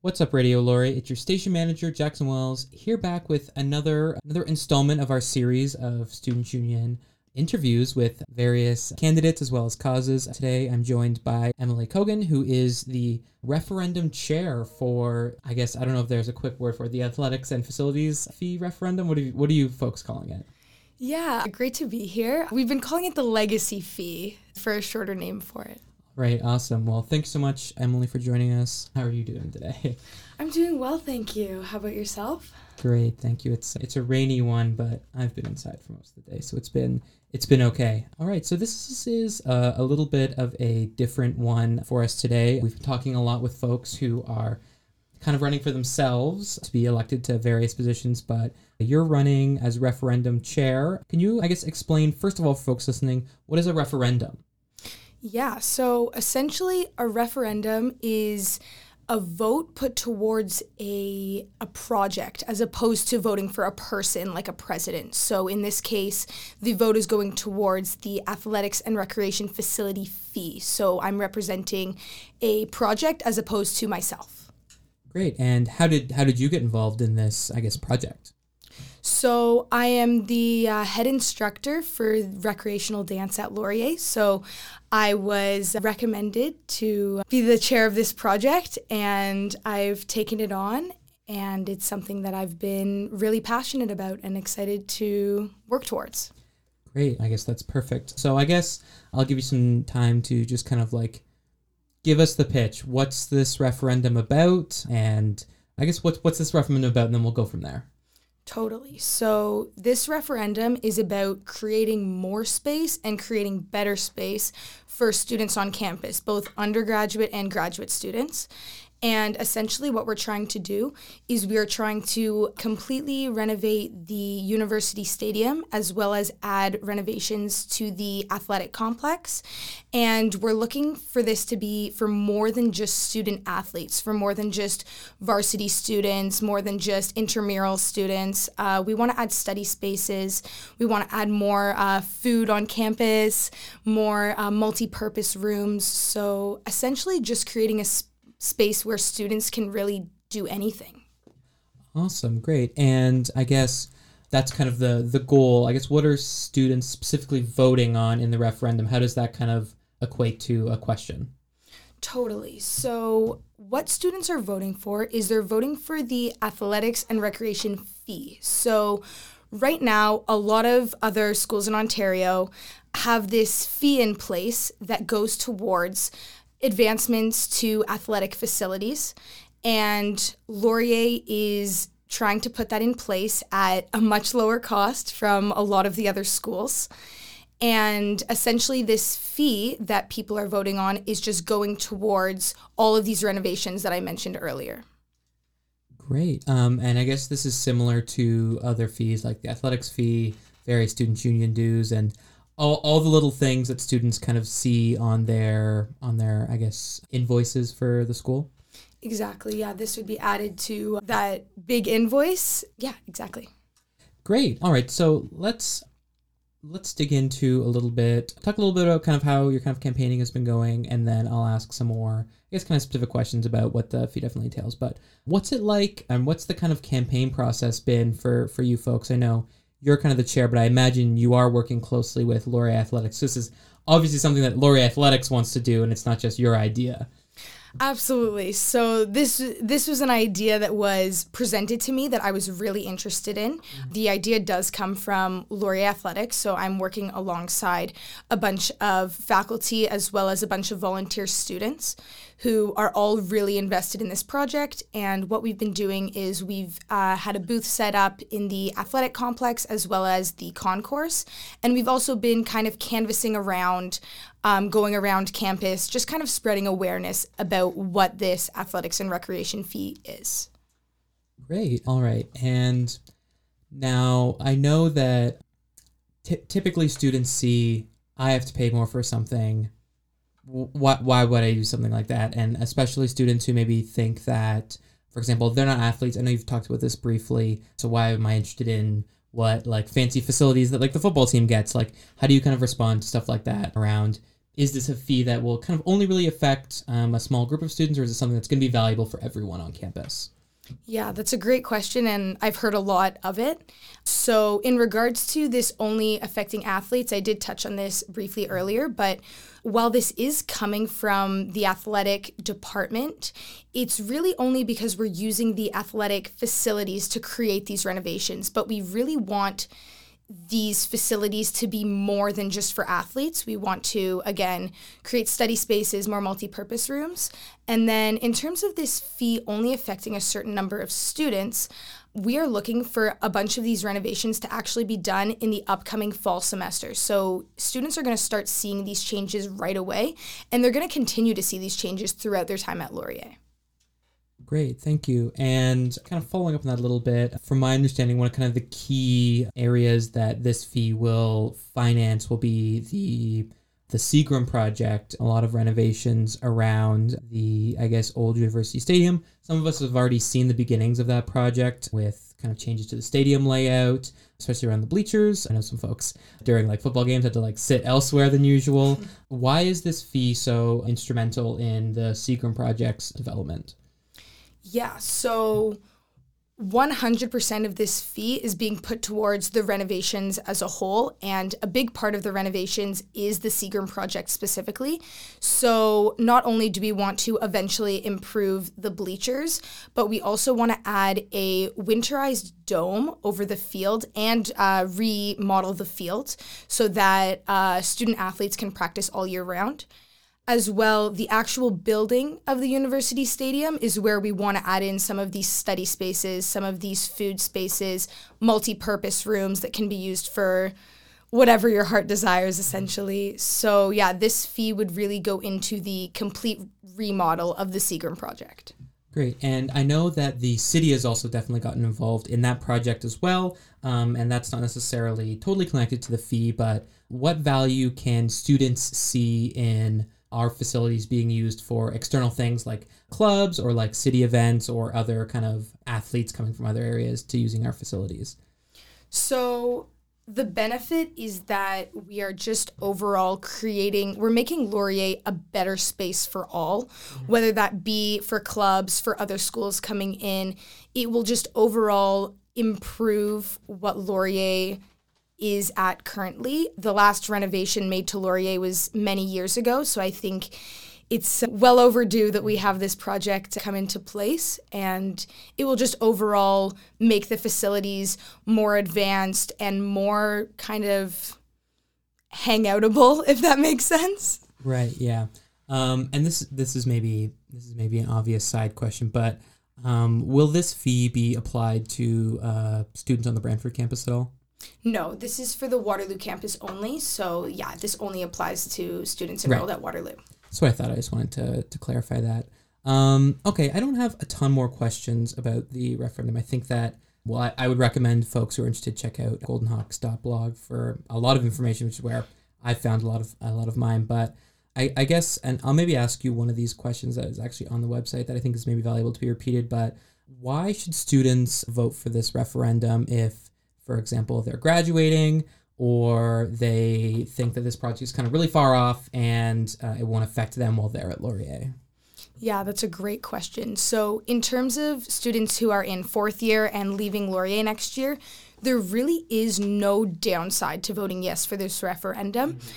What's up, Radio Laurier? It's your station manager, Jackson Wells, here back with another another installment of our series of Student Union interviews with various candidates as well as causes. Today, I'm joined by Emily Kogan, who is the referendum chair for, I guess, I don't know if there's a quick word for it, the athletics and facilities fee referendum. What are you, what are you folks calling it? Yeah, great to be here. We've been calling it the legacy fee for a shorter name for it. Right, awesome. Well, thanks so much, Emily, for joining us. How are you doing today? I'm doing well, thank you. How about yourself? Great, thank you. It's it's a rainy one, but I've been inside for most of the day, so it's been it's been okay. All right, so this is uh, a little bit of a different one for us today. We've been talking a lot with folks who are kind of running for themselves to be elected to various positions, but you're running as referendum chair. Can you, I guess, explain first of all, for folks listening, what is a referendum? Yeah, so essentially, a referendum is a vote put towards a a project as opposed to voting for a person like a president. So in this case, the vote is going towards the athletics and recreation facility fee. So I'm representing a project as opposed to myself. Great. And how did how did you get involved in this, I guess, project? So I am the uh, head instructor for recreational dance at Laurier. So I was recommended to be the chair of this project, and I've taken it on. And it's something that I've been really passionate about and excited to work towards. Great. I guess that's perfect. So I guess I'll give you some time to just kind of like give us the pitch. What's this referendum about? And I guess what's what's this referendum about? And then we'll go from there. Totally. So, this referendum is about creating more space and creating better space for students on campus, both undergraduate and graduate students. And essentially, what we're trying to do is we are trying to completely renovate the university stadium as well as add renovations to the athletic complex. And we're looking for this to be for more than just student athletes, for more than just varsity students, more than just intramural students. Uh, we want to add study spaces. We want to add more uh, food on campus, more uh, multi purpose rooms. So essentially, just creating a space where students can really do anything. Awesome, great. And I guess that's kind of the the goal. I guess what are students specifically voting on in the referendum? How does that kind of equate to a question? Totally. So, what students are voting for is they're voting for the athletics and recreation fee. So, right now, a lot of other schools in Ontario have this fee in place that goes towards advancements to athletic facilities. And Laurier is trying to put that in place at a much lower cost from a lot of the other schools. And essentially, this fee that people are voting on is just going towards all of these renovations that I mentioned earlier. Great. Um, and I guess this is similar to other fees like the athletics fee, various student union dues, and all, all the little things that students kind of see on their on their I guess invoices for the school. Exactly. Yeah, this would be added to that big invoice. Yeah, exactly. Great. All right. So let's let's dig into a little bit, talk a little bit about kind of how your kind of campaigning has been going, and then I'll ask some more, I guess, kind of specific questions about what the fee definitely entails. But what's it like, and what's the kind of campaign process been for for you folks? I know you're kind of the chair, but I imagine you are working closely with Laurier Athletics. This is obviously something that Laurier Athletics wants to do, and it's not just your idea. Absolutely. So this this was an idea that was presented to me that I was really interested in. Mm-hmm. The idea does come from Laurier Athletics, so I'm working alongside a bunch of faculty as well as a bunch of volunteer students who are all really invested in this project. And what we've been doing is we've uh, had a booth set up in the athletic complex as well as the concourse, and we've also been kind of canvassing around um, going around campus, just kind of spreading awareness about what this athletics and recreation fee is. Great. All right. And now I know that t- typically students see I have to pay more for something. Why, why would I do something like that? And especially students who maybe think that, for example, they're not athletes. I know you've talked about this briefly. So why am I interested in what like fancy facilities that like the football team gets? Like, how do you kind of respond to stuff like that around is this a fee that will kind of only really affect um, a small group of students, or is it something that's going to be valuable for everyone on campus? Yeah, that's a great question, and I've heard a lot of it. So, in regards to this only affecting athletes, I did touch on this briefly earlier, but while this is coming from the athletic department, it's really only because we're using the athletic facilities to create these renovations. But we really want these facilities to be more than just for athletes. We want to, again, create study spaces, more multi purpose rooms. And then, in terms of this fee only affecting a certain number of students, we are looking for a bunch of these renovations to actually be done in the upcoming fall semester. So, students are going to start seeing these changes right away, and they're going to continue to see these changes throughout their time at Laurier. Great, thank you. And kind of following up on that a little bit, from my understanding, one of kind of the key areas that this fee will finance will be the the Seagram project, a lot of renovations around the, I guess, old University Stadium. Some of us have already seen the beginnings of that project with kind of changes to the stadium layout, especially around the bleachers. I know some folks during like football games had to like sit elsewhere than usual. Why is this fee so instrumental in the Seagram project's development? Yeah, so 100% of this fee is being put towards the renovations as a whole, and a big part of the renovations is the Seagram project specifically. So, not only do we want to eventually improve the bleachers, but we also want to add a winterized dome over the field and uh, remodel the field so that uh, student athletes can practice all year round as well, the actual building of the university stadium is where we want to add in some of these study spaces, some of these food spaces, multi purpose rooms that can be used for whatever your heart desires, essentially. So, yeah, this fee would really go into the complete remodel of the Seagram project. Great. And I know that the city has also definitely gotten involved in that project as well. Um, and that's not necessarily totally connected to the fee, but what value can students see in our facilities being used for external things like clubs or like city events or other kind of athletes coming from other areas to using our facilities? So the benefit is that we are just overall creating we're making laurier a better space for all whether that be for clubs for other schools coming in it will just overall improve what laurier is at currently. The last renovation made to Laurier was many years ago, so I think it's well overdue that we have this project come into place and it will just overall make the facilities more advanced and more kind of hangoutable if that makes sense. Right yeah. Um, and this this is maybe this is maybe an obvious side question but um, will this fee be applied to uh, students on the brantford campus at all no, this is for the Waterloo campus only. So yeah, this only applies to students enrolled right. at Waterloo. So I thought I just wanted to to clarify that. Um, okay, I don't have a ton more questions about the referendum. I think that well, I, I would recommend folks who are interested check out goldenhawks.blog for a lot of information, which is where I found a lot of a lot of mine. But I, I guess, and I'll maybe ask you one of these questions that is actually on the website that I think is maybe valuable to be repeated. But why should students vote for this referendum if for example, they're graduating or they think that this project is kind of really far off and uh, it won't affect them while they're at Laurier? Yeah, that's a great question. So, in terms of students who are in fourth year and leaving Laurier next year, there really is no downside to voting yes for this referendum. Mm-hmm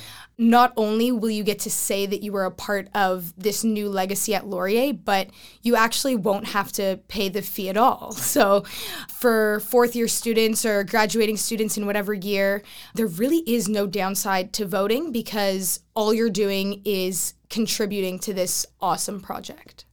not only will you get to say that you were a part of this new legacy at Laurier, but you actually won't have to pay the fee at all. So, for fourth year students or graduating students in whatever year, there really is no downside to voting because all you're doing is contributing to this awesome project.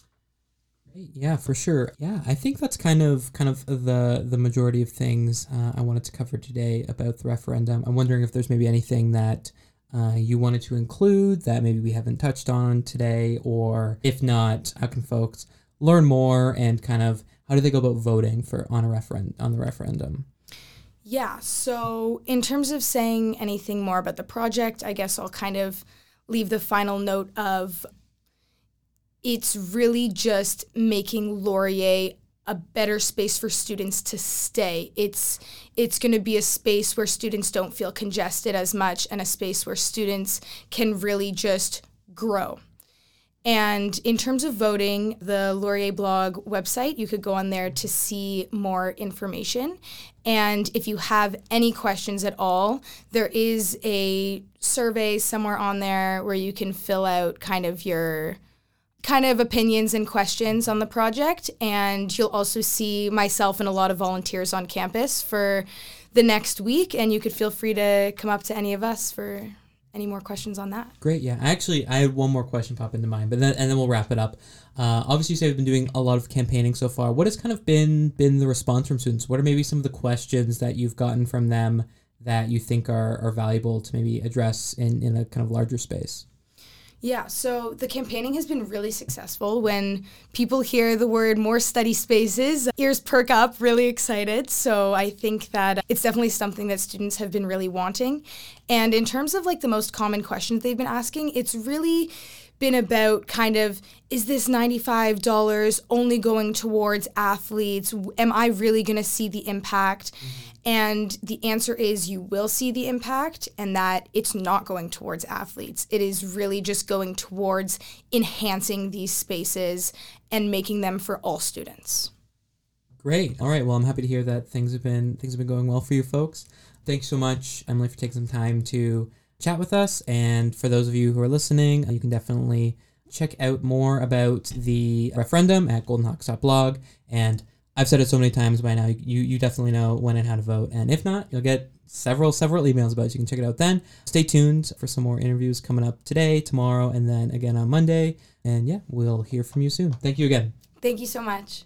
Yeah, for sure. Yeah, I think that's kind of kind of the the majority of things uh, I wanted to cover today about the referendum. I'm wondering if there's maybe anything that uh, you wanted to include that maybe we haven't touched on today, or if not, how can folks learn more and kind of how do they go about voting for on a referendum on the referendum? Yeah, so in terms of saying anything more about the project, I guess I'll kind of leave the final note of it's really just making Laurier a better space for students to stay. It's it's going to be a space where students don't feel congested as much and a space where students can really just grow. And in terms of voting, the Laurier blog website, you could go on there to see more information. And if you have any questions at all, there is a survey somewhere on there where you can fill out kind of your kind of opinions and questions on the project. And you'll also see myself and a lot of volunteers on campus for the next week. And you could feel free to come up to any of us for any more questions on that. Great. Yeah. Actually, I had one more question pop into mind, but then and then we'll wrap it up. Uh, obviously, you say you've been doing a lot of campaigning so far. What has kind of been been the response from students? What are maybe some of the questions that you've gotten from them that you think are, are valuable to maybe address in, in a kind of larger space? Yeah, so the campaigning has been really successful. When people hear the word more study spaces, ears perk up, really excited. So I think that it's definitely something that students have been really wanting. And in terms of like the most common questions they've been asking, it's really been about kind of is this $95 only going towards athletes? Am I really going to see the impact? Mm-hmm. And the answer is you will see the impact, and that it's not going towards athletes. It is really just going towards enhancing these spaces and making them for all students. Great. All right. Well, I'm happy to hear that things have been things have been going well for you folks. Thanks so much, Emily, for taking some time to chat with us. And for those of you who are listening, uh, you can definitely check out more about the referendum at goldenhawks.blog. And I've said it so many times by now, you, you definitely know when and how to vote. And if not, you'll get several, several emails about it. You can check it out then. Stay tuned for some more interviews coming up today, tomorrow, and then again on Monday. And yeah, we'll hear from you soon. Thank you again. Thank you so much.